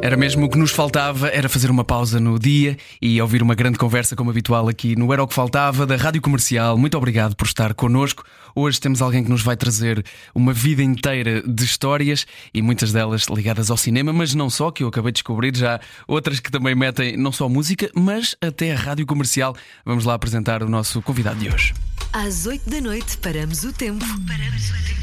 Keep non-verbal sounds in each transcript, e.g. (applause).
Era mesmo o que nos faltava, era fazer uma pausa no dia e ouvir uma grande conversa como habitual aqui no Era o que Faltava, da Rádio Comercial. Muito obrigado por estar connosco. Hoje temos alguém que nos vai trazer uma vida inteira de histórias e muitas delas ligadas ao cinema, mas não só, que eu acabei de descobrir já outras que também metem não só música, mas até a Rádio Comercial. Vamos lá apresentar o nosso convidado de hoje. Às 8 da noite paramos o tempo. Paramos o tempo.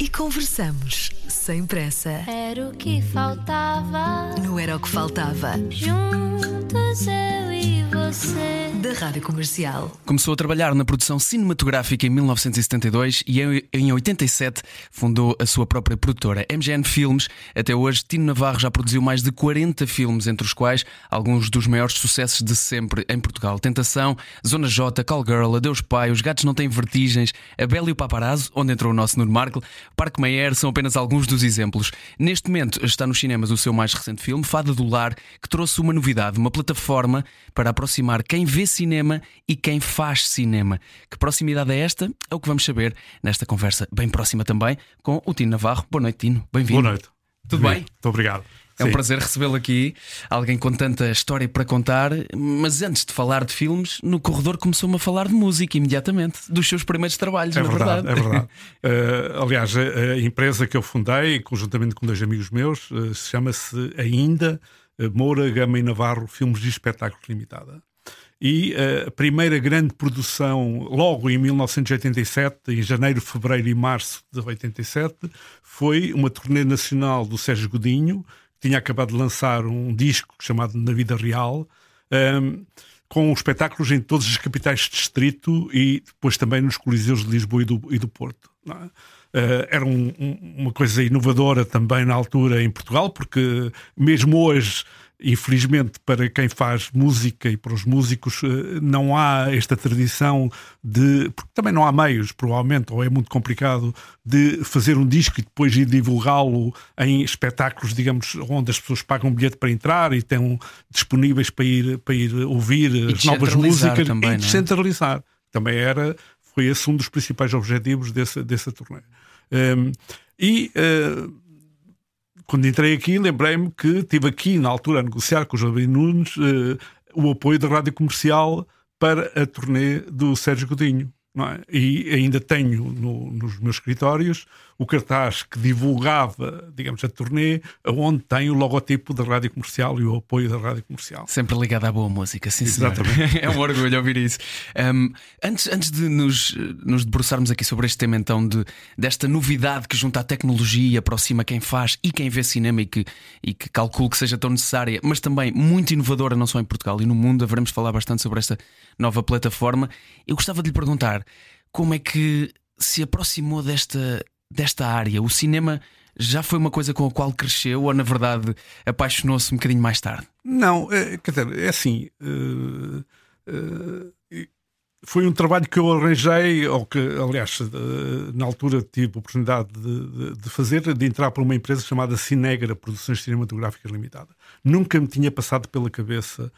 E conversamos sem pressa. Era o que faltava. Não era o que faltava. Juntos eu e você. Da Rádio Comercial. Começou a trabalhar na produção cinematográfica em 1972 e em- em 87 fundou a sua própria produtora, MGN Filmes. Até hoje, Tino Navarro já produziu mais de 40 filmes, entre os quais alguns dos maiores sucessos de sempre em Portugal: Tentação, Zona J, Call Girl, Adeus Pai, Os Gatos Não Têm Vertigens, A Bela e o Paparazzo, onde entrou o nosso Nuno Markle, Parque Meyer são apenas alguns dos exemplos. Neste momento está nos cinemas o seu mais recente filme, Fada do Lar, que trouxe uma novidade, uma plataforma para aproximar quem vê cinema e quem faz cinema. Que proximidade é esta? É o que vamos saber nesta conversa bem próxima também com o Tino Navarro. Boa noite, Tino. Bem-vindo. Boa noite. Tudo bem? Muito obrigado. É um Sim. prazer recebê-lo aqui, alguém com tanta história para contar. Mas antes de falar de filmes, no corredor começou-me a falar de música imediatamente, dos seus primeiros trabalhos, É na verdade, verdade. é verdade. (laughs) Eh, aliás, a, empresa que eu fundei, conjuntamente com dois amigos meus, eh, chama-se ainda eh, Moura Gama e Navarro Filmes de Espetáculos Limitada. E eh, a primeira grande produção, logo em 1987, em janeiro, fevereiro e março de 87, foi uma turnê nacional do Sérgio Godinho, tinha acabado de lançar um disco chamado Na Vida Real. ehm, com espetáculos em todas as capitais de distrito e depois também nos coliseus de Lisboa e do, e do Porto. Eh, era um- um- uma coisa inovadora também na altura em Portugal, porque mesmo hoje, infelizmente, para quem faz música e para os músicos, eh, não há esta tradição de. Porque também não há meios, provavelmente, ou é muito complicado, de fazer um disco e depois ir divulgá-lo em espetáculos, digamos, onde as pessoas pagam um bilhete para entrar e estão disponíveis para ir, para ir ouvir as novas músicas também, e é? descentralizar. Também era, foi esse um dos principais objetivos desse, dessa turnê. Um, e uh, quando entrei aqui, lembrei-me que tive aqui, na altura, a negociar com o João Nunes uh, o apoio da rádio comercial para a turnê do Sérgio Godinho. é? E ainda tenho no- nos meus escritórios o cartaz que divulgava, digamos, a turnê, onde tem o logotipo da rádio comercial e o apoio da rádio comercial. Sempre ligado à boa música, sim. Exatamente. (laughs) é um orgulho ouvir isso. Um, antes, antes de nos, nos debruçarmos aqui sobre este tema, então, de, desta novidade que junta a tecnologia e aproxima quem faz e quem vê cinema e que, e que calculo que seja tão necessária, mas também muito inovadora, não só em Portugal e no mundo, haveremos falar bastante sobre esta nova plataforma. Eu gostava de lhe perguntar como é que se aproximou desta, desta área. O cinema já foi uma coisa com a qual cresceu ou, na verdade, apaixonou-se um bocadinho mais tarde? Não, é, quer dizer, é assim. eh, eh, foi um trabalho que eu arranjei, ou que, aliás, eh, na altura tive a oportunidade de, de- de fazer, de entrar para uma empresa chamada Cinegra Produções Cinematográficas Limitada. Nunca me tinha passado pela cabeça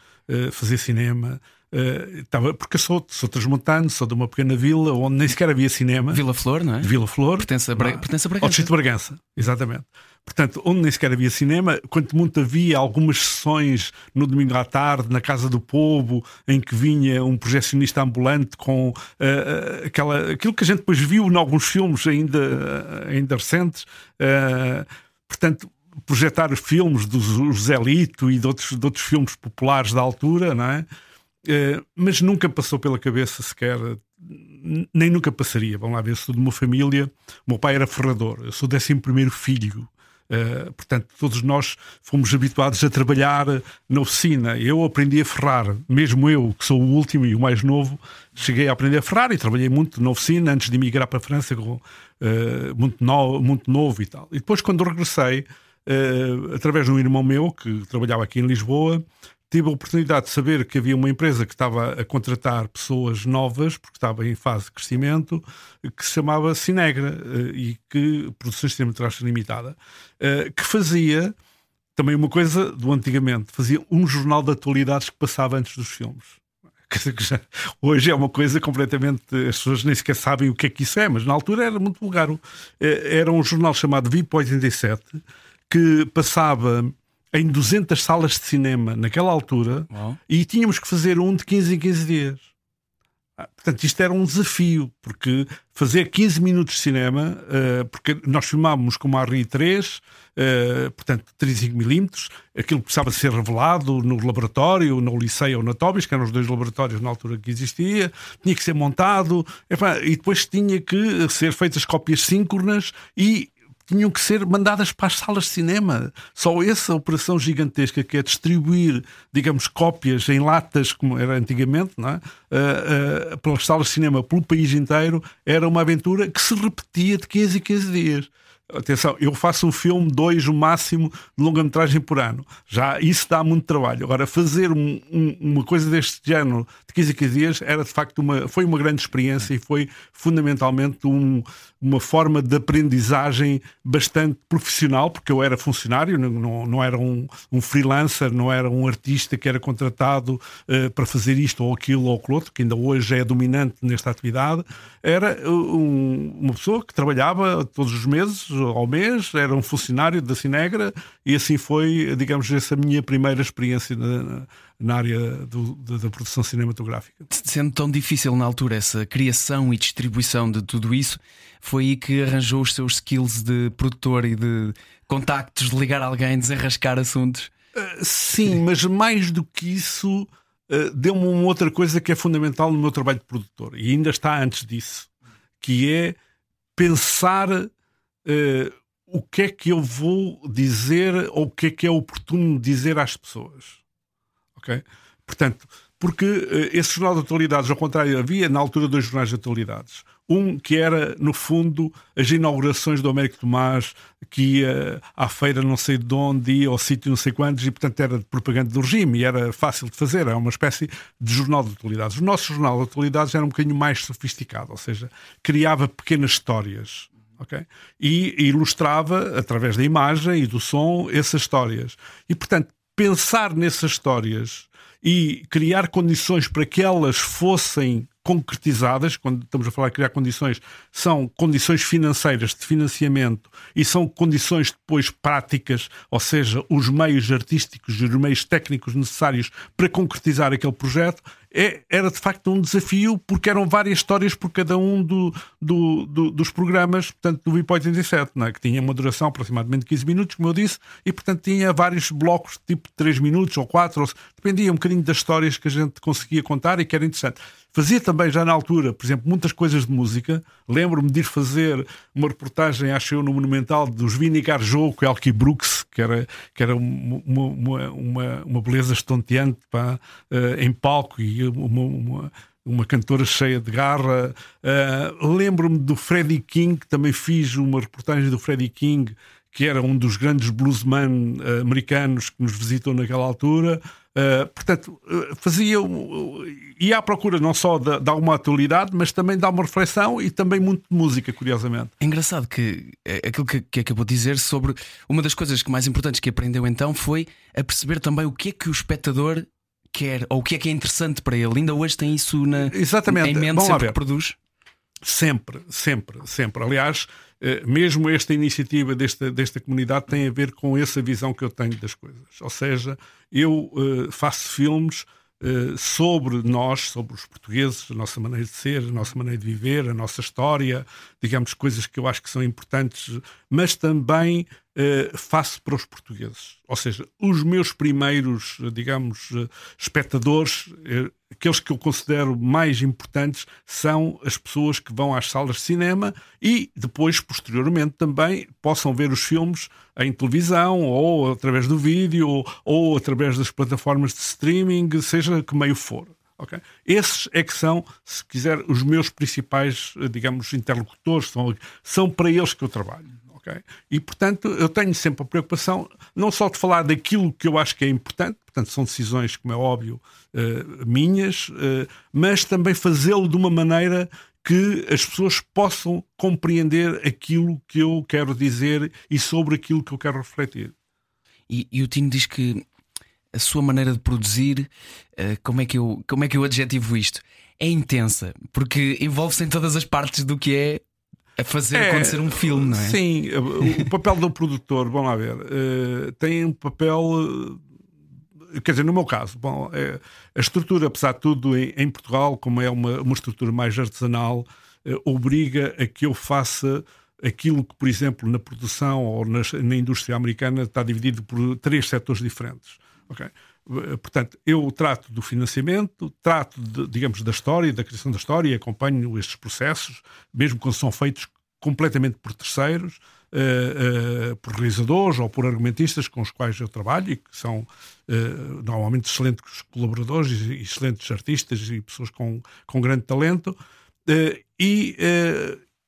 fazer cinema. Eh, estava, porque sou, sou transmontano, sou de uma pequena vila onde nem sequer havia cinema. Vila Flor, não é? de Vila Flor. Pertence a Bra- Não, pertence a Ao Bragança. Distrito de Bragança, exatamente. Portanto, onde nem sequer havia cinema, quanto muito havia algumas sessões no domingo à tarde, na Casa do Povo, em que vinha um projecionista ambulante com eh, aquela, aquilo que a gente depois viu em alguns filmes ainda, ainda recentes. eh, portanto, projetar os filmes do José Lito e de outros, de outros filmes populares da altura, não é? Eh, mas nunca passou pela cabeça sequer, nem nunca passaria. Vamos lá ver, sou de uma família. Meu pai era ferrador, eu sou o 11 filho. Eh, portanto, todos nós fomos habituados a trabalhar na oficina. Eu aprendi a ferrar, mesmo eu, que sou o último e o mais novo, cheguei a aprender a ferrar e trabalhei muito na oficina antes de emigrar para a França, eh, muito, no- muito novo e tal. E depois, quando regressei, eh, através de um irmão meu que trabalhava aqui em Lisboa, tive a oportunidade de saber que havia uma empresa que estava a contratar pessoas novas, porque estava em fase de crescimento, que se chamava Cinegra eh, e que Produções Cinematográficas Limitada, eh, que fazia também uma coisa do antigamente, fazia um jornal de atualidades que passava antes dos filmes. (laughs) Hoje é uma coisa completamente. As pessoas nem sequer sabem o que é que isso é, mas na altura era muito vulgar. Eh, era um jornal chamado VIP 87 que passava em 200 salas de cinema naquela altura Uau. e tínhamos que fazer um de 15 em 15 dias. Ah, portanto, isto era um desafio, porque fazer 15 minutos de cinema, uh, porque nós filmávamos com uma RI3, uh, portanto, 35mm, aquilo precisava ser revelado no laboratório, no Liceu ou na Tobis, que eram os dois laboratórios na altura que existia, tinha que ser montado, e depois tinha que ser feitas cópias síncronas e tinham que ser mandadas para as salas de cinema. Só essa operação gigantesca que é distribuir, digamos, cópias em latas, como era antigamente, não é? Uh, uh, pelas salas de cinema pelo país inteiro, era uma aventura que se repetia de 15 em 15 dias. Atenção, eu faço um filme, dois o máximo, de longa-metragem por ano. Já isso dá muito trabalho. Agora, fazer um, um, uma coisa deste género de 15 a 15 dias era de facto uma, foi uma grande experiência e foi fundamentalmente um, uma forma de aprendizagem bastante profissional, porque eu era funcionário, não, não era um, um freelancer, não era um artista que era contratado uh, para fazer isto ou aquilo ou aquilo que ainda hoje é dominante nesta atividade. Era um, uma pessoa que trabalhava todos os meses ao mês, era um funcionário da Cinegra e assim foi, digamos, essa minha primeira experiência na, na área do, da, da, produção cinematográfica. Sendo tão difícil na altura essa criação e distribuição de tudo isso, foi aí que arranjou os seus skills de produtor e de contactos, de ligar alguém, desenrascar assuntos. Uh, sim, mas mais do que isso, uh, deu-me uma outra coisa que é fundamental no meu trabalho de produtor e ainda está antes disso, que é pensar uh, o que é que eu vou dizer ou o que é que é oportuno dizer às pessoas. Ok? Portanto, porque uh, esse jornal de atualidades, ao contrário, havia na altura dois jornais de atualidades. Um que era, no fundo, as inaugurações do Américo Tomás, que ia à feira não sei de onde, ia ao sítio não sei quantos, e portanto era de propaganda do regime, e era fácil de fazer, era uma espécie de jornal de atualidades. O nosso jornal de atualidades era um bocadinho mais sofisticado, ou seja, criava pequenas histórias Okay? E ilustrava, através da imagem e do som, essas histórias. E, portanto, pensar nessas histórias e criar condições para que elas fossem concretizadas, quando estamos a falar de criar condições, são condições financeiras de financiamento e são condições depois práticas, ou seja, os meios artísticos e os meios técnicos necessários para concretizar aquele projeto, é, era de facto um desafio, porque eram várias histórias por cada um do, do, do, dos programas, portanto, do VIP 87, é? que tinha uma duração aproximadamente de 15 minutos, como eu disse, e portanto tinha vários blocos, tipo 3 minutos ou 4, ou, dependia um bocadinho das histórias que a gente conseguia contar e que era interessante. Fazia também já na altura, por exemplo, muitas coisas de música. Lembro-me de ir fazer uma reportagem, acho eu, no Monumental, dos Vinigar Jogo com Elkie Brooks, que era, que era uma, uma, uma, uma beleza estonteante pá, uh, em palco e uma, uma, uma cantora cheia de garra. Uh, Lembro-me do Freddie King, também fiz uma reportagem do Freddie King, que era um dos grandes bluesmen uh, americanos que nos visitou naquela altura. Uh, portanto, uh, fazia. Uh, ia à procura não só de, de alguma atualidade, mas também de uma reflexão e também muito de música, curiosamente. É engraçado que é aquilo que, que acabou de dizer sobre uma das coisas que mais importantes que aprendeu então foi a perceber também o que é que o espectador quer ou o que é que é interessante para ele. Ainda hoje tem isso na, Exatamente. em mente Vamos sempre que produz. Sempre, sempre, sempre. Aliás, eh, mesmo esta iniciativa desta, desta comunidade tem a ver com essa visão que eu tenho das coisas. Ou seja, eu uh, faço filmes uh, sobre nós, sobre os portugueses, a nossa maneira de ser, a nossa maneira de viver, a nossa história, digamos, coisas que eu acho que são importantes, mas também uh, faço para os portugueses. Ou seja, os meus primeiros, digamos, espectadores aqueles que eu considero mais importantes são as pessoas que vão às salas de cinema e depois, posteriormente, também possam ver os filmes em televisão ou através do vídeo ou, ou através das plataformas de streaming, seja que meio for. Okay? Esses é que são, se quiser, os meus principais, digamos, interlocutores, são, são para eles que eu trabalho. Okay? E, portanto, eu tenho sempre a preocupação não só de falar daquilo que eu acho que é importante, portanto, são decisões, como é óbvio, uh, minhas, uh, mas também fazê-lo de uma maneira que as pessoas possam compreender aquilo que eu quero dizer e sobre aquilo que eu quero refletir. E, e o Tino diz que a sua maneira de produzir, uh, como, é que eu, como é que eu adjetivo isto? É intensa, porque envolve-se em todas as partes do que é a fazer é, acontecer um filme, não é? Sim, o papel do produtor, vamos lá ver, uh, tem um papel. Eh, quer dizer, no meu caso, bom, é, a estrutura, apesar de tudo, em, em Portugal, como é uma, uma estrutura mais artesanal, uh, obriga a que eu faça aquilo que, por exemplo, na produção ou nas, na indústria americana está dividido por três setores diferentes. Okay? Portanto, eu trato do financiamento, trato, de, digamos, da história, da criação da história, e acompanho estes processos, mesmo quando são feitos completamente por terceiros, uh, uh, por realizadores ou por argumentistas com os quais eu trabalho e que são uh, normalmente excelentes colaboradores e excelentes artistas e pessoas com, com grande talento. e,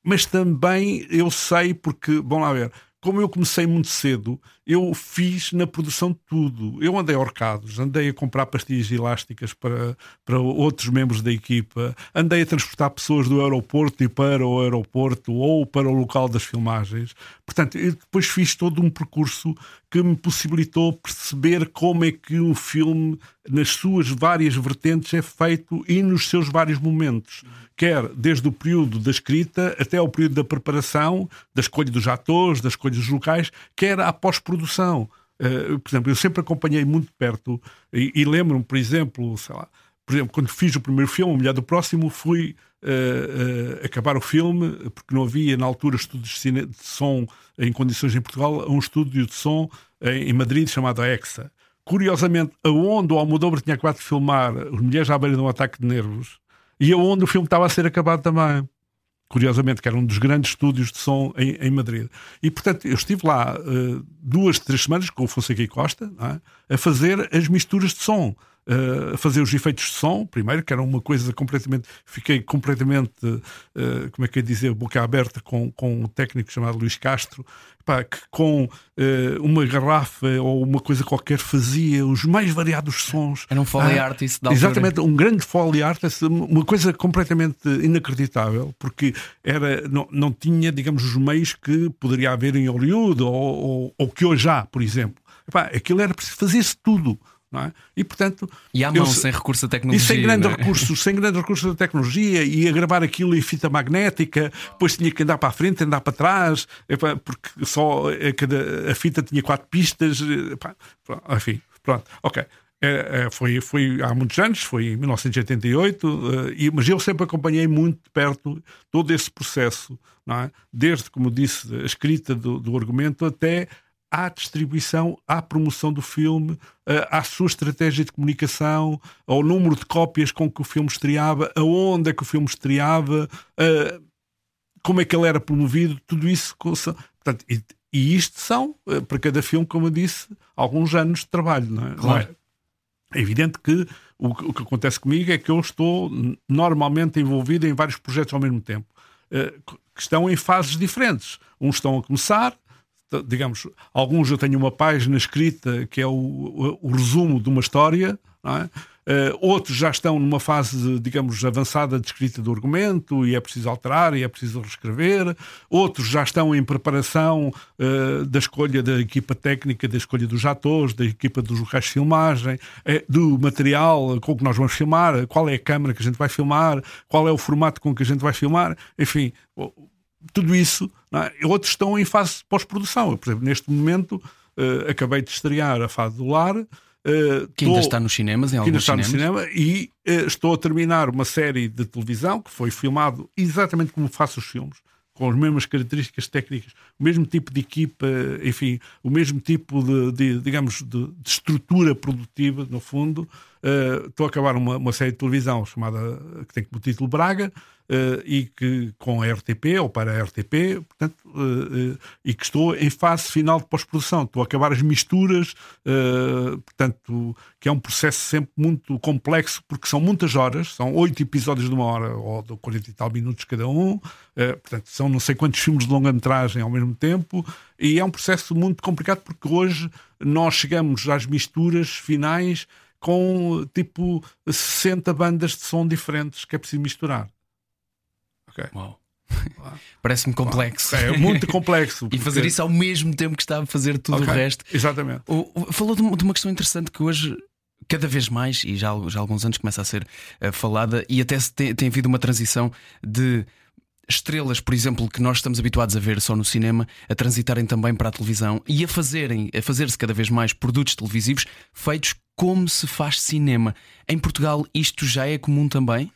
mas também eu sei, porque, vamos lá ver, como eu comecei muito cedo, eu fiz na produção tudo. Eu andei a orcados, andei a comprar pastilhas elásticas para, para outros membros da equipa, andei a transportar pessoas do aeroporto e para o aeroporto ou para o local das filmagens. Portanto, depois fiz todo um percurso que me possibilitou perceber como é que um filme, nas suas várias vertentes, é feito e nos seus vários momentos quer desde o período da escrita até o período da preparação, da escolha dos atores, das escolhas locais, quer a pós-produção. Uh, por exemplo, eu sempre acompanhei muito perto e, e lembro-me, por exemplo, sei lá, por exemplo, quando fiz o primeiro filme, O Mulher do Próximo, fui uh, uh, acabar o filme, porque não havia na altura estúdios de, de som em condições em Portugal, um estúdio de som em, em Madrid chamado EXA. Curiosamente, aonde o Almodóvar tinha acabado de filmar Os Mulheres à beira de um ataque de nervos, e aonde o filme estava a ser acabado também. Curiosamente, que era um dos grandes estúdios de som em, em Madrid. E, portanto, eu estive lá uh, duas, três semanas com o Fonseca e Costa é? a fazer as misturas de som a fazer os efeitos de som, primeiro, que era uma coisa completamente. Fiquei completamente, uh, como é que é dizer, boca aberta com, com um técnico chamado Luís Castro, pá, que com uh, uma garrafa ou uma coisa qualquer fazia os mais variados sons. Era um foley ah, artist da Exatamente, um grande foley artist, uma coisa completamente inacreditável, porque era, não, não tinha, digamos, os meios que poderia haver em Hollywood ou, ou, ou que hoje há, por exemplo. Epá, aquilo era preciso fazer-se tudo. É? E portanto. E à mão, eu, sem recurso à tecnologia. E sem grandes é? recursos, sem grandes recursos da tecnologia, e a gravar aquilo em fita magnética, depois tinha que andar para a frente, andar para trás, porque só a, fita tinha quatro pistas, enfim, pronto, ok. É, é, foi, foi há muitos anos, foi em 1988, uh, e, mas eu sempre acompanhei muito de perto todo esse processo, é? desde, como disse, a escrita do, do argumento até à distribuição, à promoção do filme, eh, à sua estratégia de comunicação, ao número de cópias com que o filme estreava, aonde é que o filme estreava, eh, como é que ele era promovido, tudo isso. Portanto, e, e isto são, eh, para cada filme, como eu disse, alguns anos de trabalho, não é? Claro. É evidente que o, o, que acontece comigo é que eu estou normalmente envolvido em vários projetos ao mesmo tempo, que estão em fases diferentes. Uns estão a começar, digamos, alguns eu tenho uma página escrita que é o, o, o resumo de uma história, é? Uh, outros já estão numa fase, digamos, avançada de escrita do argumento e é preciso alterar e é preciso reescrever. Outros já estão em preparação uh, da escolha da equipa técnica, da escolha dos atores, da equipa dos locais de filmagem, uh, do material com que nós vamos filmar, qual é a câmera que a gente vai filmar, qual é o formato com que a gente vai filmar. Enfim, tudo isso, é? outros estão em fase de pós-produção. Por exemplo, neste momento uh, acabei de estrear a fase do lar. Uh, que ainda está nos cinemas, em alguns ainda está cinemas. no cinema, e uh, estou a terminar uma série de televisão que foi filmado exatamente como faço os filmes, com as mesmas características técnicas, o mesmo tipo de equipa, enfim, o mesmo tipo de, de digamos, de, de, estrutura produtiva, no fundo, uh, estou a acabar uma, uma série de televisão chamada que tem como título Braga uh, e que com a RTP ou para a RTP, portanto, uh, e que estou em fase final de pós-produção. Estou a acabar as misturas, portanto, que é um processo sempre muito complexo porque são muitas horas, são oito episódios de uma hora ou de 40 e tal minutos cada um, portanto, são não sei quantos filmes de longa-metragem ao mesmo tempo e é um processo muito complicado porque hoje nós chegamos às misturas finais com tipo 60 bandas de som diferentes que é preciso misturar. Ok. Uau. Parece-me complexo. É muito complexo. Porque... (laughs) e fazer isso ao mesmo tempo que está a fazer tudo okay. o resto. Exatamente. Falou de uma questão interessante que hoje cada vez mais, e já, já há alguns anos começa a ser uh, falada, e até tem, tem havido uma transição de estrelas, por exemplo, que nós estamos habituados a ver só no cinema, a transitarem também para a televisão e a fazerem, a fazer-se cada vez mais produtos televisivos feitos como se faz cinema. Em Portugal isto já é comum também?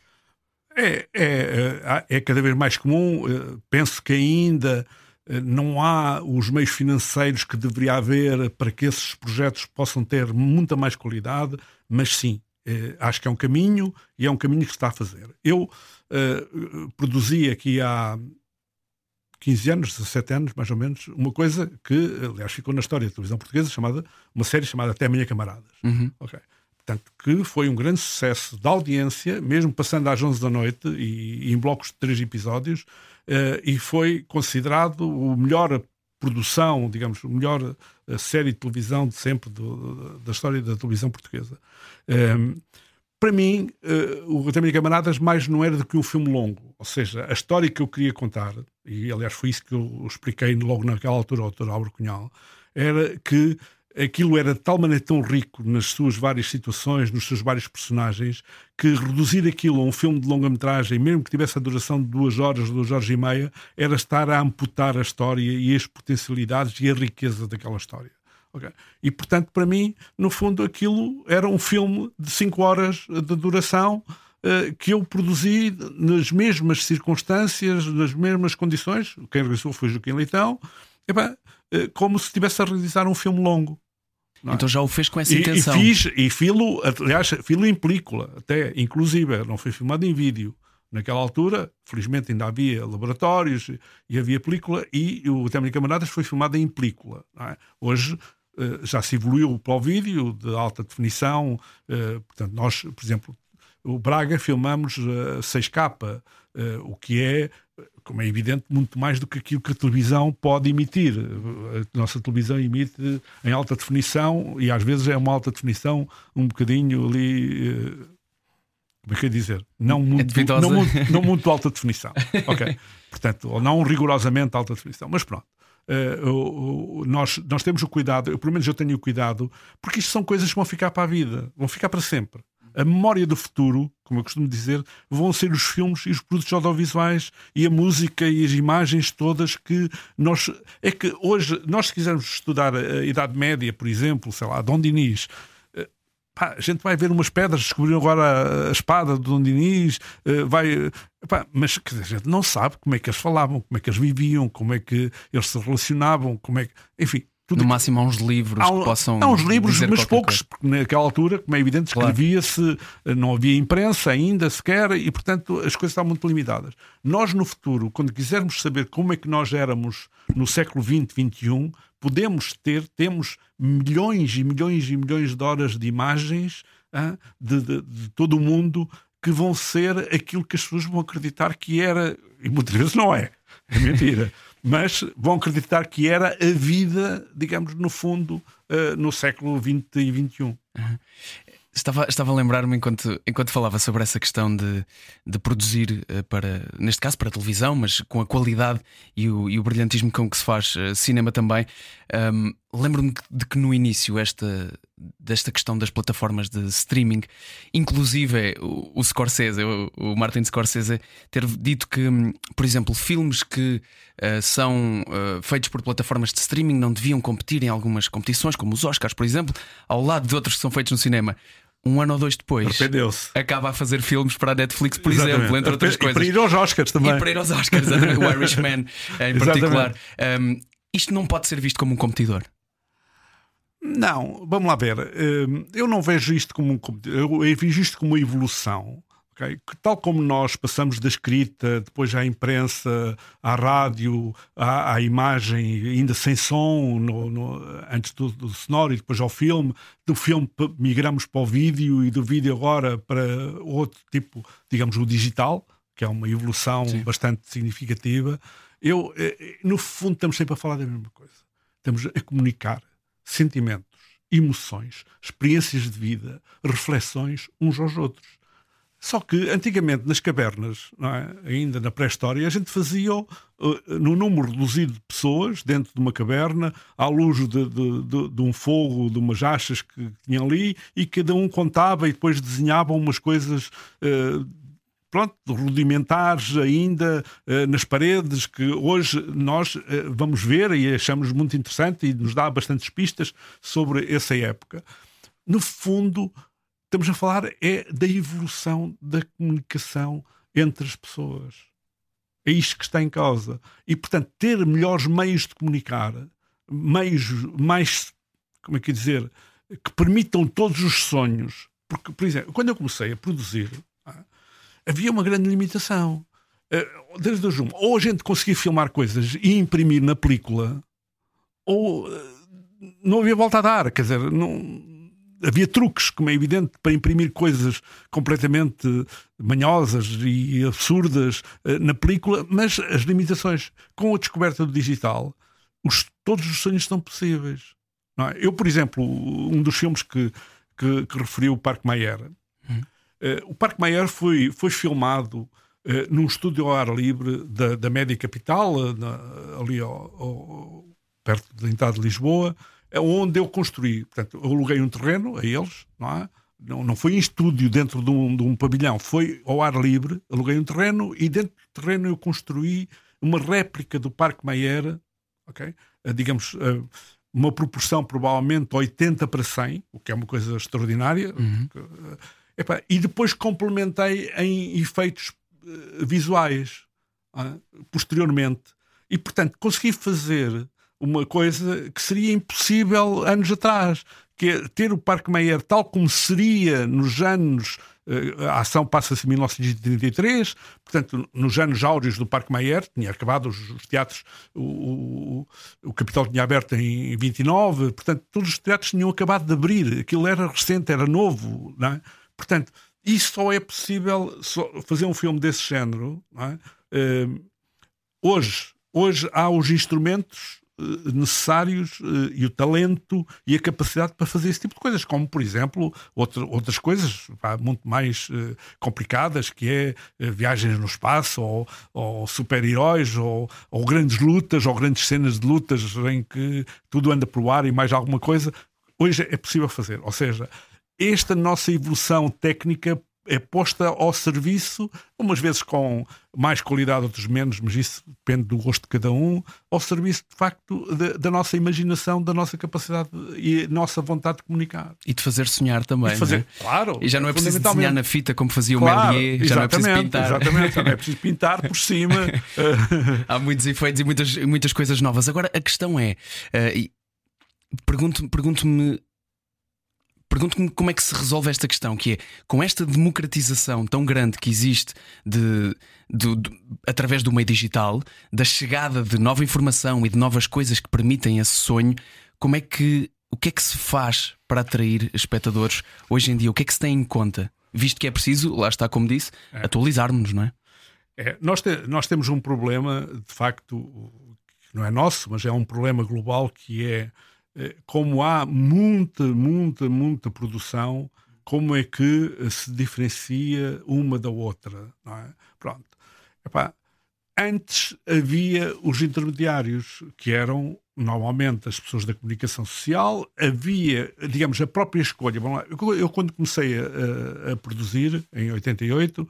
É, é, é, é cada vez mais comum. Eh, penso que ainda eh, não há os meios financeiros que deveria haver para que esses projetos possam ter muita mais qualidade, mas sim, eh, acho que é um caminho e é um caminho que se está a fazer. Eu uh, produzi aqui há 15 anos, 17 anos, mais ou menos, uma coisa que, aliás, ficou na história da televisão portuguesa, chamada, uma série chamada Até Amanhã Camaradas. Uhum. Okay. Portanto, que foi um grande sucesso da audiência, mesmo passando às 11 da noite e, e em blocos de três episódios, uh, e foi considerado o melhor produção, digamos, melhor uh, série de televisão de sempre do, da história da televisão portuguesa. Um, ehm, para mim, uh, o Tamir Camaradas mais não era do que um filme longo. Ou seja, a história que eu queria contar, e aliás foi isso que eu expliquei logo naquela altura ao Dr. Álvaro Cunhal, era que aquilo era de tal maneira tão rico nas suas várias situações, nos seus vários personagens, que reduzir aquilo a um filme de longa-metragem, mesmo que tivesse a duração de duas horas, duas horas e meia, era estar a amputar a história e as potencialidades e a riqueza daquela história. Okay. E, portanto, para mim, no fundo, aquilo era um filme de cinco horas de duração uh, que eu produzi nas mesmas circunstâncias, nas mesmas condições. Quem realizou foi Joaquim Leitão, uh, como se estivesse a realizar um filme longo. É? Então já o fez com essa intenção. E, fiz, e filo, aliás, filo em película, até, inclusive, não foi filmado em vídeo. Naquela altura, felizmente ainda havia laboratórios e havia película, e o Tâmara Camaradas foi filmado em película. É? Hoje uh, já se evoluiu para o vídeo de alta definição. Uh, portanto, nós, por exemplo, o Braga filmamos uh, 6K, o que é como é evidente, muito mais do que aquilo que a televisão pode emitir. A nossa televisão emite em alta definição e às vezes é uma alta definição um bocadinho ali. Eh, como é que é dizer? Não muito, é não, muito, não muito alta definição. (laughs) ok. Portanto, ou não rigorosamente alta definição. Mas pronto. Uh, nós, nós temos o cuidado, eu, pelo menos eu tenho o cuidado, porque isto são coisas que vão ficar para a vida, vão ficar para sempre a memória do futuro, como eu costumo dizer, vão ser os filmes e os produtos audiovisuais e a música e as imagens todas que nós. É que hoje, nós se quisermos estudar a Idade Média, por exemplo, sei lá, Dom Dinis. Eh, pá, a gente vai ver umas pedras, descobriram agora a espada de Dom Dinis, eh, vai, pá, mas a gente não sabe como é que eles falavam, como é que eles viviam, como é que eles se relacionavam, como é que. Enfim, tudo no máximo há uns livros há, que possam. Há uns livros, mas poucos, coisa. porque naquela altura, como é evidente, escrevia-se, claro. não havia imprensa ainda sequer, e portanto as coisas estavam muito limitadas. Nós, no futuro, quando quisermos saber como é que nós éramos no século XX, XXI, podemos ter, temos milhões e milhões e milhões de horas de imagens ah, de, de, de todo o mundo que vão ser aquilo que as pessoas vão acreditar que era, e muitas vezes não é, é mentira mas vão acreditar que era a vida, digamos, no fundo, uh, no século XX e XXI. Estava, estava a lembrar-me enquanto, enquanto falava sobre essa questão de, de produzir uh, para, neste caso, para televisão, mas com a qualidade e o, e o brilhantismo com que se faz uh, cinema também. Um, Lembro-me de que no início esta, desta questão das plataformas de streaming, inclusive o, o Scorsese, o, o Martin Scorsese, ter dito que, hum, por exemplo, filmes que uh, são uh, feitos por plataformas de streaming não deviam competir em algumas competições, como os Oscars, por exemplo, ao lado de outros que são feitos no cinema um ano ou dois depois, acaba a fazer filmes para a Netflix, por Exatamente. exemplo, entre outras coisas. E para ir aos Oscars também. E para ir aos Oscars, o (laughs) Irishman em particular. Um, isto não pode ser visto como um competidor. Não, vamos lá ver. Hum, eu não vejo isto como um. Eu vejo isto como uma evolução. Okay? Que, tal como nós passamos da escrita, depois à imprensa, à rádio, à, à imagem, ainda sem som, no, no, antes do, do, sonoro e depois ao filme, do filme migramos para o vídeo e do vídeo agora para outro tipo, digamos, o digital, que é uma evolução Sim. bastante significativa. Eu, eh, eh, no fundo, estamos sempre a falar da mesma coisa. Estamos a comunicar sentimentos, emoções, experiências de vida, reflexões uns aos outros. Só que antigamente nas cavernas, é? ainda na pré-história, a gente fazia uh, no número reduzido de pessoas dentro de uma caverna, à luz de, de, de, de, um fogo, de umas achas que tinham ali, e cada um contava e depois desenhava umas coisas uh, pronto, rudimentares ainda uh, nas paredes, que hoje nós uh, vamos ver e achamos muito interessante e nos dá bastantes pistas sobre essa época. No fundo, estamos a falar é da evolução da comunicação entre as pessoas. É isto que está em causa. E, portanto, ter melhores meios de comunicar, meios mais, como é que dizer, que permitam todos os sonhos. Porque, por exemplo, quando eu comecei a produzir, havia uma grande limitação. Eh, desde o ou a gente conseguia filmar coisas e imprimir na película, ou eh, não havia volta a dar. Quer dizer, não, havia truques, como é evidente, para imprimir coisas completamente manhosas e absurdas eh, na película, mas as limitações. Com a descoberta do digital, os, todos os sonhos são possíveis. É? Eu, por exemplo, um dos filmes que, que, que referiu o Parque Mayer, o Parque Mayer foi, foi filmado uh, num estúdio ao ar livre da, da Média Capital, uh, na, ali ao, ao, perto da entrada de Lisboa, onde eu construí. Portanto, eu aluguei um terreno a eles, não é? Não, não foi em estúdio dentro de um, de um pavilhão, foi ao ar livre, aluguei um terreno e dentro do terreno eu construí uma réplica do Parque Mayer, ok? digamos, uma proporção provavelmente 80 para 100, o que é uma coisa extraordinária. Uhum. Epá, e depois complementei em efeitos uh, visuais uh, posteriormente. E, portanto, consegui fazer uma coisa que seria impossível anos atrás, que é ter o Parque Meyer tal como seria nos anos. Uh, a ação passa-se em 1933, portanto, nos anos áureos do Parque Meyer, tinha acabado os, os teatros, o, o, o Capital tinha aberto em 29, portanto, todos os teatros tinham acabado de abrir, aquilo era recente, era novo, não é? Portanto, isso só é possível fazer um filme desse género. É? Uh, hoje, hoje há os instrumentos uh, necessários uh, e o talento e a capacidade para fazer esse tipo de coisas, como por exemplo outra, outras coisas pá, muito mais complicadas, que é viagens no espaço, ou, ou super-heróis, ou, ou grandes lutas, ou grandes cenas de lutas em que tudo anda para o ar e mais alguma coisa. Hoje é possível fazer. Ou seja, esta nossa evolução técnica é posta ao serviço, umas vezes com mais qualidade, outras menos, mas isso depende do gosto de cada um, ao serviço de facto da, da nossa imaginação, da nossa capacidade e nossa vontade de comunicar. E de fazer sonhar também. E fazer, é? claro. E já não é preciso desenhar na fita como fazia claro, o Melier, já não é preciso pintar. Exatamente, já não é preciso pintar por cima. (laughs) Há muitos efeitos e muitas, muitas coisas novas. Agora a questão é. Uh, pergunto-me pergunto pergunto-me como é que se resolve esta questão, que é com esta democratização tão grande que existe de, de, de, através do meio digital, da chegada de nova informação e de novas coisas que permitem esse sonho, como é que o que é que se faz para atrair espectadores hoje em dia? O que é que se tem em conta? Visto que é preciso, lá está como disse, é. atualizarmos-nos, não é? é nós, te, nós temos um problema, de facto, que não é nosso, mas é um problema global que é como há muita, muita, muita produção, como é que eh, se diferencia uma da outra? É? Pronto. Epá, antes havia os intermediários, que eram normalmente as pessoas da comunicação social, havia, digamos, a própria escolha. Lá, eu, eu, quando comecei a, a, produzir, em 88,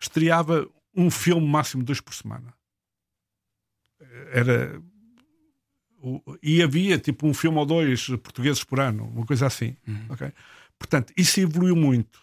estreava um filme máximo dois por semana. Era e havia tipo um filme ou dois portugueses por ano, uma coisa assim. Uhum. Okay? Portanto, isso evoluiu muito.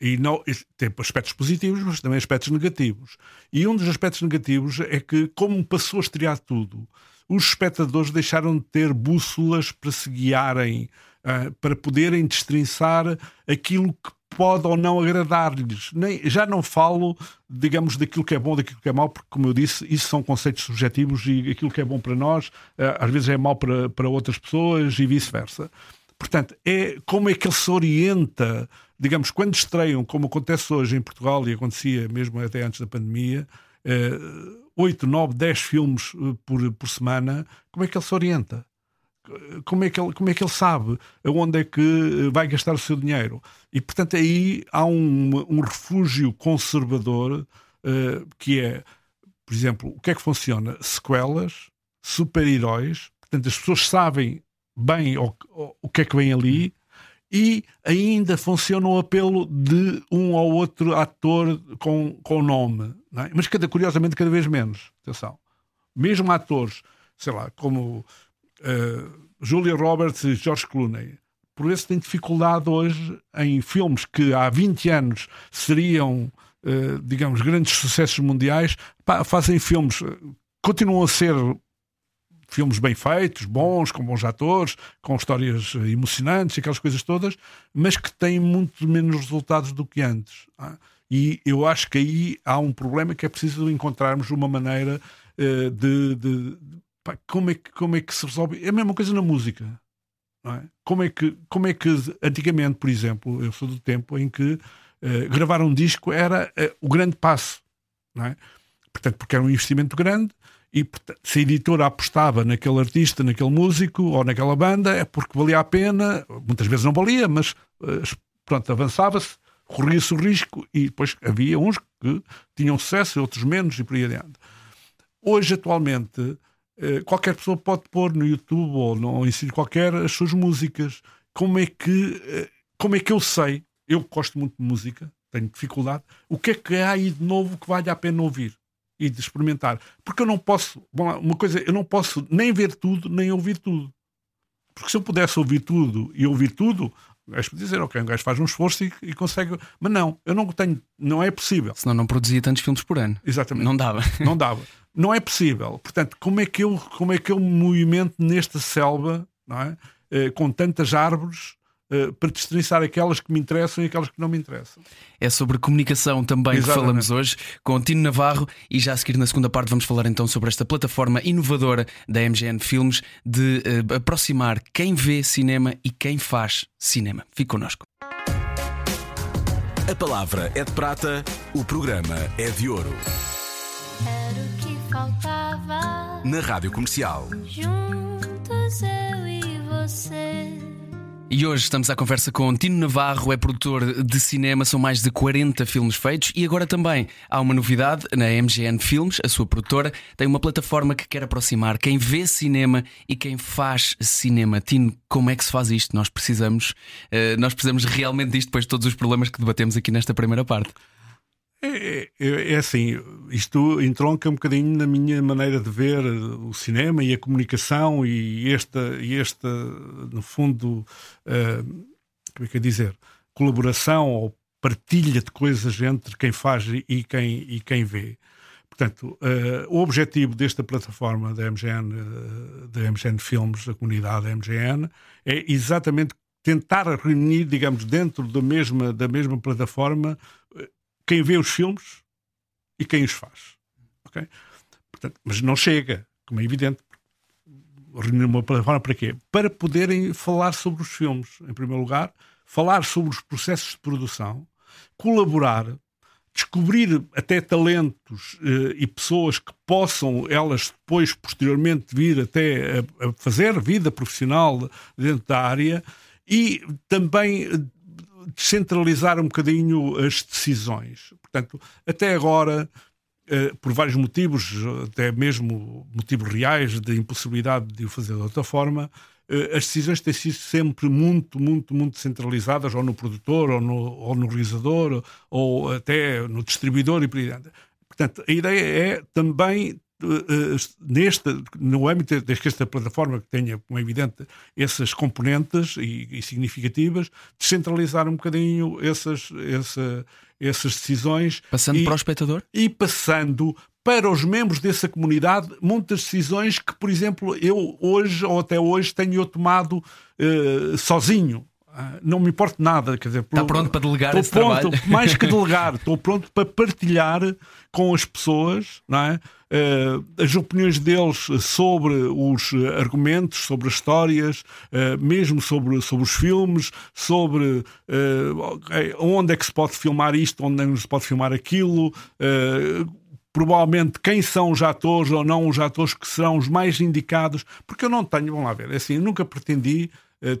E não, tem aspectos positivos, mas também aspectos negativos. E um dos aspectos negativos é que, como passou a estrear tudo, os espectadores deixaram de ter bússolas para se guiarem, uh, para poderem destrinçar aquilo que pode ou não agradar-lhes. Já não falo, digamos, daquilo que é bom, daquilo que é mau, porque, como eu disse, isso são conceitos subjetivos e aquilo que é bom para nós, uh, às vezes é mau para, para outras pessoas e vice-versa. Portanto, é como é que ele se orienta, digamos, quando estreiam, como acontece hoje em Portugal e acontecia mesmo até antes da pandemia, uh, 8, 9, 10 filmes uh, por, por semana, como é que ele se orienta? Como é, que ele, como é que ele sabe aonde é que uh, vai gastar o seu dinheiro? E, portanto, aí há um, um refúgio conservador uh, que é, por exemplo, o que é que funciona? Sequelas, super-heróis, portanto, as pessoas sabem bem o, o, o que é que vem ali e ainda funciona o apelo de um ou outro ator com, com nome. É? Mas cada, curiosamente cada vez menos. Atenção. Mesmo atores, sei lá, como uh, Julia Roberts e George Clooney, por isso têm dificuldade hoje em filmes que há 20 anos seriam, uh, digamos, grandes sucessos mundiais, pá, fazem filmes, eh, continuam a ser filmes bem feitos, bons, com bons atores, com histórias emocionantes, aquelas coisas todas, mas que têm muito menos resultados do que antes. Ah? E eu acho que aí há um problema que é preciso encontrarmos uma maneira uh, de, de pá, como, é que, como é que se resolve. É a mesma coisa na música. É? Como, é que, como é que antigamente, por exemplo, eu sou do tempo em que uh, gravar um disco era uh, o grande passo. É? Portanto, porque era um investimento grande e se a editora apostava naquele artista, naquele músico ou naquela banda, é porque valia a pena, muitas vezes não valia, mas eh, pronto, avançava-se, corria-se o risco e depois havia uns que tinham sucesso, outros menos e por aí adiante. Hoje, atualmente, qualquer pessoa pode pôr no YouTube ou no ensino qualquer as suas músicas. Como é que, eh, como é que eu sei? Eu gosto muito de música, tenho dificuldade. O que é que há aí de novo que vale a pena ouvir? e de experimentar. Porque eu não posso, uma coisa, eu não posso nem ver tudo, nem ouvir tudo. Porque se eu pudesse ouvir tudo e ouvir tudo, gajo podia dizer, ok, um gajo faz um esforço e, e, consegue. Mas não, eu não tenho, não é possível. Senão não produzia tantos filmes por ano. Exatamente. Não dava. (laughs) Não dava. Não é possível. Portanto, como é que eu, como é que eu me movimento nesta selva, não é? Eh, com tantas árvores, eh, para destrinçar aquelas que me interessam e aquelas que não me interessam. É sobre comunicação também Exatamente. que falamos hoje com Tino Navarro e já a seguir na segunda parte vamos falar então sobre esta plataforma inovadora da MGN Filmes de uh, aproximar quem vê cinema e quem faz cinema. Fique connosco. A palavra é de prata, o programa é de ouro. Era o que faltava. Na Rádio Comercial. Juntos eu e você. E hoje estamos à conversa com Tino Navarro, é produtor de cinema, são mais de 40 filmes feitos e agora também há uma novidade na MGN Filmes, a sua produtora, tem uma plataforma que quer aproximar quem vê cinema e quem faz cinema. Tino, como é que se faz isto? Nós precisamos, uh, nós precisamos realmente disto depois de todos os problemas que debatemos aqui nesta primeira parte. É, é, é, assim, isto entronca um bocadinho na minha maneira de ver o cinema e a comunicação e esta, e esta no fundo, uh, como é que é dizer, colaboração ou partilha de coisas entre quem faz e quem, e quem vê. Portanto, uh, o objetivo desta plataforma da MGN, uh, da MGN Filmes, da comunidade da MGN, é exatamente tentar reunir, digamos, dentro da mesma, da mesma plataforma quem vê os filmes e quem os faz. Okay? Portanto, mas não chega, como é evidente. Reunir uma plataforma para quê? Para poderem falar sobre os filmes, em primeiro lugar, falar sobre os processos de produção, colaborar, descobrir até talentos eh, e pessoas que possam elas depois, posteriormente, vir até a, a fazer vida profissional dentro da área e também descentralizar um bocadinho as decisões. Portanto, até agora, eh, por vários motivos, até mesmo motivos reais de impossibilidade de o fazer de outra forma, eh, as decisões têm sido sempre muito, muito, muito centralizadas, ou no produtor, ou no, ou no realizador, ou até no distribuidor e por aí Portanto, a ideia é também neste, no âmbito desta plataforma que tenha, como é evidente, essas componentes e, e significativas, descentralizar um bocadinho essas, essa, essas decisões. Passando e, para o espectador? E passando para os membros dessa comunidade muitas decisões que, por exemplo, eu hoje ou até hoje tenho tomado uh, sozinho. Uh, não me importa nada, quer dizer, está pronto para delegar esse pronto, trabalho? (laughs) Mais que delegar, (laughs) estou pronto para partilhar com as pessoas, não é? Uh, as opiniões deles sobre os argumentos, sobre as histórias, uh, mesmo sobre, sobre os filmes, sobre uh, onde é que se pode filmar isto, onde não se pode filmar aquilo provavelmente quem são os atores ou não os atores que serão os mais indicados, porque eu não tenho, vamos lá ver, é assim, eu nunca pretendi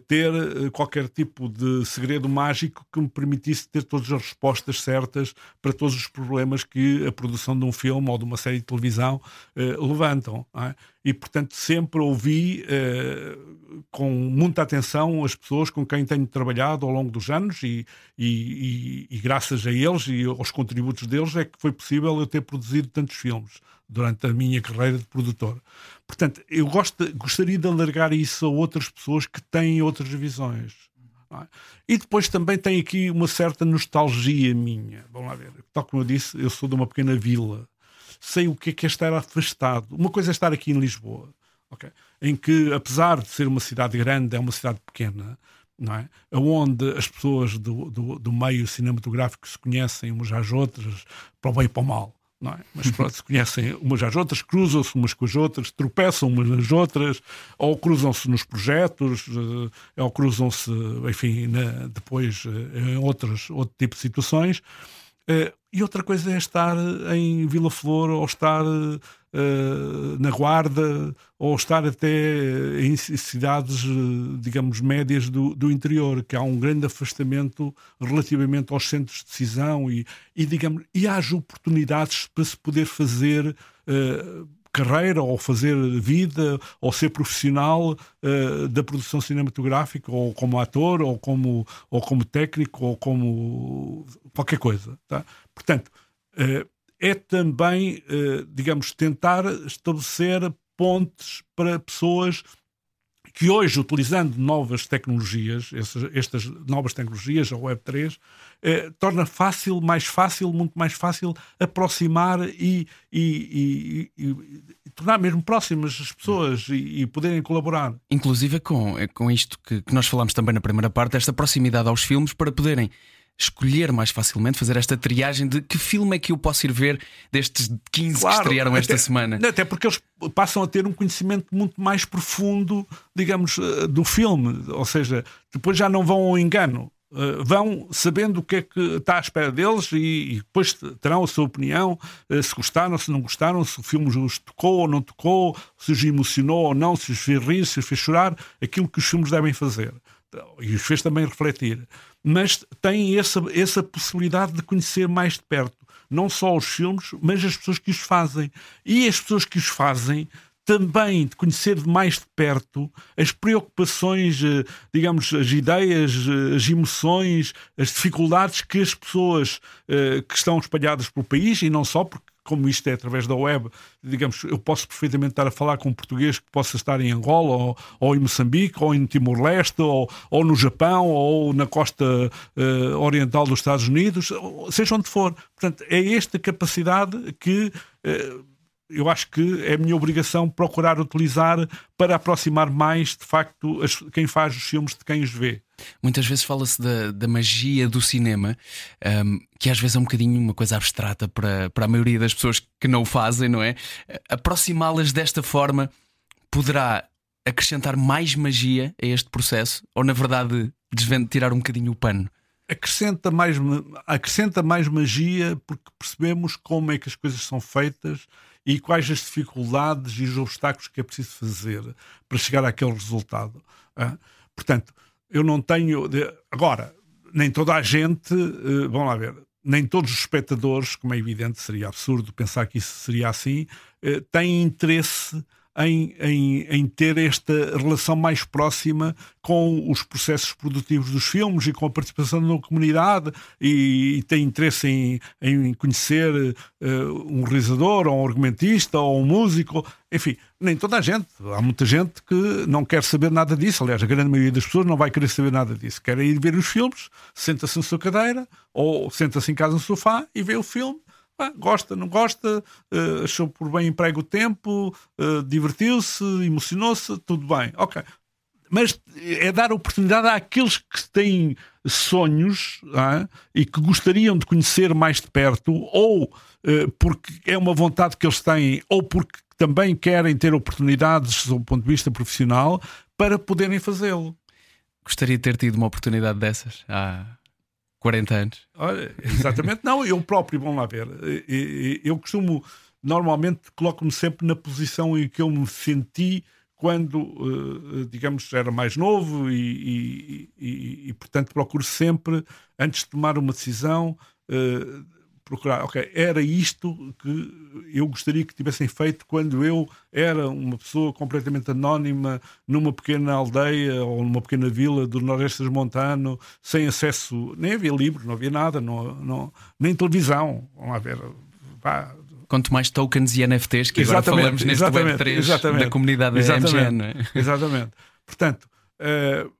ter uh, qualquer tipo de segredo mágico que me permitisse ter todas as respostas certas para todos os problemas que a produção de um filme ou de uma série de televisão uh, levantam. É? E, portanto, sempre ouvi com muita atenção as pessoas com quem tenho trabalhado ao longo dos anos e, e, e, e, graças a eles e aos contributos deles é que foi possível eu ter produzido tantos filmes durante a minha carreira de produtor. Portanto, eu gosto, gostaria de alargar isso a outras pessoas que têm outras visões. É? E depois também tem aqui uma certa nostalgia minha. Vamos lá ver. Tal como eu disse, eu sou de uma pequena vila. Sei o que é, que é estar afastado. Uma coisa é estar aqui em Lisboa Okay? Em que, apesar de ser uma cidade grande, é uma cidade pequena, não é? onde as pessoas do, do, do meio cinematográfico se conhecem umas às outras, para o bem e para o mal. Não é? Mas (laughs) pronto, se conhecem umas às outras, cruzam-se umas com as outras, tropeçam umas nas outras, ou cruzam-se nos projetos, eh, ou cruzam-se, enfim, na, depois eh, em outras, outro tipo de situações. E outra coisa é estar em Vila Flor ou estar uh, na Guarda ou estar até em cidades, digamos, médias do, do interior, que há um grande afastamento relativamente aos centros de decisão e, e digamos, e haja oportunidades para se poder fazer. Uh, carreira ou fazer vida ou ser profissional uh, da produção cinematográfica ou como ator ou como ou como técnico ou como qualquer coisa tá? portanto uh, é também uh, digamos tentar estabelecer pontes para pessoas que hoje, utilizando novas tecnologias, essas, estas novas tecnologias, a Web3, eh, torna fácil, mais fácil, muito mais fácil aproximar e, e, e, e tornar mesmo próximas as pessoas e, poderem colaborar. Inclusive com, é com isto que, que nós falamos também na primeira parte, esta proximidade aos filmes para poderem escolher mais facilmente, fazer esta triagem de que filme é que eu posso ir ver destes 15 claro, que estrearam esta até, semana. Até porque eles passam a ter um conhecimento muito mais profundo, digamos, eh, do filme. Ou seja, depois já não vão ao engano. Uh, vão sabendo o que é que está à espera deles e, e depois terão a sua opinião, uh, se gostaram, se não gostaram, se o filme os tocou ou não tocou, se os emocionou ou não, se os fez rir, se os fez chorar, aquilo que os filmes devem fazer. E os fez também refletir mas têm essa, essa possibilidade de conhecer mais de perto não só os filmes, mas as pessoas que os fazem. E as pessoas que os fazem também de conhecer mais de perto as preocupações, eh, digamos, as ideias, eh, as emoções, as dificuldades que as pessoas eh, que estão espalhadas pelo país, e não só, porque como isto é através da web, digamos, eu posso perfeitamente estar a falar com um português que possa estar em Angola, ou, ou em Moçambique, ou em Timor-Leste, ou, ou no Japão, ou na costa uh, oriental dos Estados Unidos, seja onde for. Portanto, é esta capacidade que. Uh, eu acho que é a minha obrigação procurar utilizar para aproximar mais, de facto, as, quem faz os filmes de quem os vê. Muitas vezes fala-se da, da, magia do cinema, um, que às vezes é um bocadinho uma coisa abstrata para, para a maioria das pessoas que não o fazem, não é? Aproximá-las desta forma poderá acrescentar mais magia a este processo ou, na verdade, tirar um bocadinho o pano? Acrescenta mais, acrescenta mais magia porque percebemos como é que as coisas são feitas e quais as dificuldades e os obstáculos que é preciso fazer para chegar àquele resultado. Portanto, eu não tenho. Agora, nem toda a gente. Uh, vamos lá ver. Nem todos os espectadores, como é evidente, seria absurdo pensar que isso seria assim, uh, têm interesse em, em, em, ter esta relação mais próxima com os processos produtivos dos filmes e com a participação da comunidade e, e tem interesse em, em conhecer uh, um realizador ou um argumentista ou um músico. Enfim, nem toda a gente. Há muita gente que não quer saber nada disso. Aliás, a grande maioria das pessoas não vai querer saber nada disso. Quer ir ver os filmes, senta-se na sua cadeira ou senta-se em casa no sofá e vê o filme gosta, não gosta, uh, achou por bem emprego o tempo, uh, divertiu-se, emocionou-se, tudo bem, ok. Mas é dar oportunidade àqueles que têm sonhos ah, e que gostariam de conhecer mais de perto, ou uh, porque é uma vontade que eles têm, ou porque também querem ter oportunidades do ponto de vista profissional para poderem fazê-lo. Gostaria de ter tido uma oportunidade dessas. Ah 40 anos. Olha, exatamente. Não, eu próprio, vamos lá ver. Eu costumo, normalmente, coloco-me sempre na posição em que eu me senti quando, eh, digamos, era mais novo e, e, e, e portanto, procuro sempre, antes de tomar uma decisão, eh, procurar, ok, era isto que eu gostaria que tivessem feito quando eu era uma pessoa completamente anónima numa pequena aldeia ou numa pequena vila do Nordeste Montano, sem acesso, nem havia livros, não havia nada, não, não, nem televisão. Vamos lá ver. Pá, Quanto mais tokens e NFTs que exatamente, agora falamos neste Web3 exatamente, da comunidade exatamente, MGN. É? Exatamente. Portanto, uh,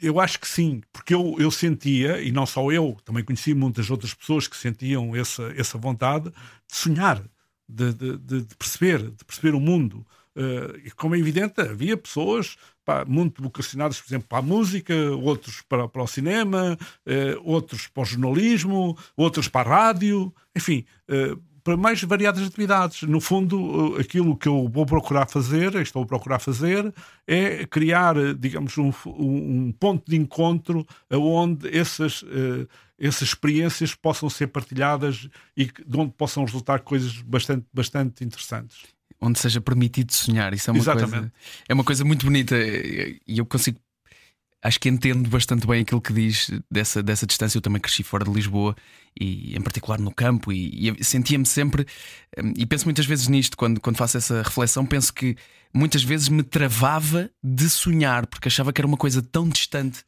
eu acho que sim, porque eu, eu sentia, e não só eu, também conheci muitas outras pessoas que sentiam essa, essa vontade de sonhar, de, de, de perceber, de perceber o mundo. Uh, e como é evidente, havia pessoas pá, muito vocacionadas, por exemplo, para a música, outros para, para o cinema, uh, outros para o jornalismo, outros para a rádio, enfim, uh, para mais variadas atividades. No fundo, eh, aquilo que eu vou procurar fazer, estou a procurar fazer, é criar, eh, digamos, um, um ponto de encontro onde essas, uh, essas experiências possam ser partilhadas e de onde possam resultar coisas bastante, bastante interessantes onde seja permitido sonhar. Isso é uma Exatamente. coisa é uma coisa muito bonita e eu consigo acho que entendo bastante bem aquilo que diz dessa, dessa distância. Eu também cresci fora de Lisboa e, em particular, no campo, e, e sentia-me sempre. Hum, e penso muitas vezes nisto, quando, quando faço essa reflexão, penso que muitas vezes me travava de sonhar, porque achava que era uma coisa tão distante.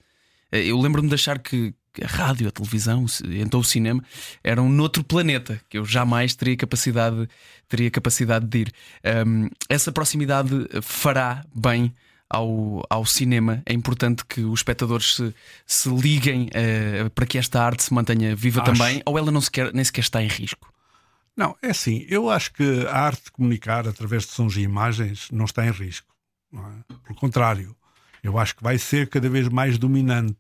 Eh, eu lembro-me de achar que a rádio, a televisão, então o cinema eram noutro planeta que eu jamais teria capacidade, teria capacidade de ir. Um, essa proximidade fará bem ao, ao cinema, é importante que os espectadores se, se liguem uh, para que esta arte se mantenha viva acho... também, ou ela não sequer, nem sequer está em risco? Não, é assim, eu acho que a arte de comunicar através de sons e imagens não está em risco. É? Pelo contrário, eu acho que vai ser cada vez mais dominante.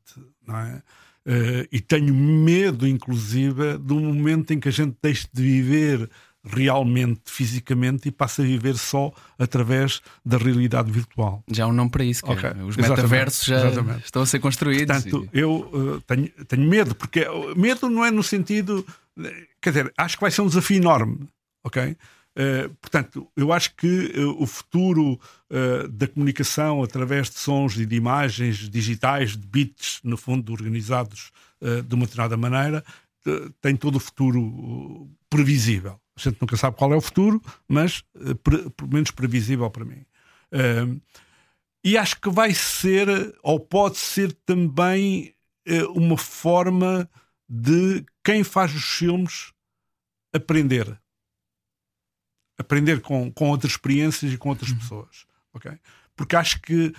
Não é? Uh, e tenho medo, inclusive, do momento em que a gente deixe de viver realmente, fisicamente, e passa a viver só através da realidade virtual. Já há um nome para isso, é okay. os metaversos já exatamente. estão a ser construídos. Portanto, e... eu uh, tenho, tenho medo, porque medo não é no sentido. Quer dizer, acho que vai ser um desafio enorme, ok? Uh, portanto, eu acho que uh, o futuro uh, da comunicação através de sons e de imagens digitais, de bits, no fundo, organizados de uma determinada maneira, tem todo o futuro previsível. A gente nunca sabe qual é o futuro, mas uh, pelo menos previsível para mim. Uh, e acho que vai ser, ou pode ser também, uh, uma forma de quem faz os filmes aprender. Aprender com, com outras experiências e com outras uhum. pessoas. Okay? Porque acho que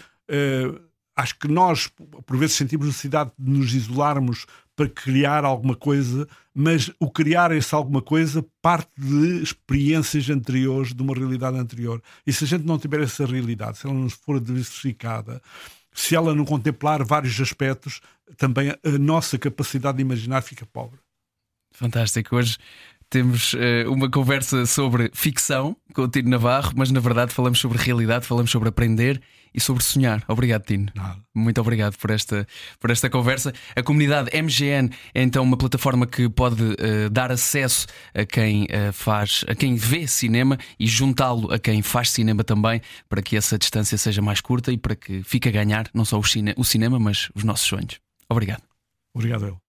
acho que nós, por vezes, sentimos necessidade de nos isolarmos para criar alguma coisa, mas o criar essa alguma coisa parte de experiências anteriores, de uma realidade anterior. E se a gente não tiver essa realidade, se ela não for diversificada, se ela não contemplar vários aspectos, também a nossa capacidade de imaginar fica pobre. Fantástico. Hoje temos uh, uma conversa sobre ficção com o Tino Navarro, mas na verdade falamos sobre realidade, falamos sobre aprender e sobre sonhar. Obrigado, Tino. Nada. Muito obrigado por esta, por esta conversa. A comunidade MGN é então uma plataforma que pode uh, dar acesso a quem uh, faz, a quem vê cinema e juntá-lo a quem faz cinema também, para que essa distância seja mais curta e para que fique a ganhar não só o, cine, o cinema, mas os nossos sonhos. Obrigado. Obrigado, eu.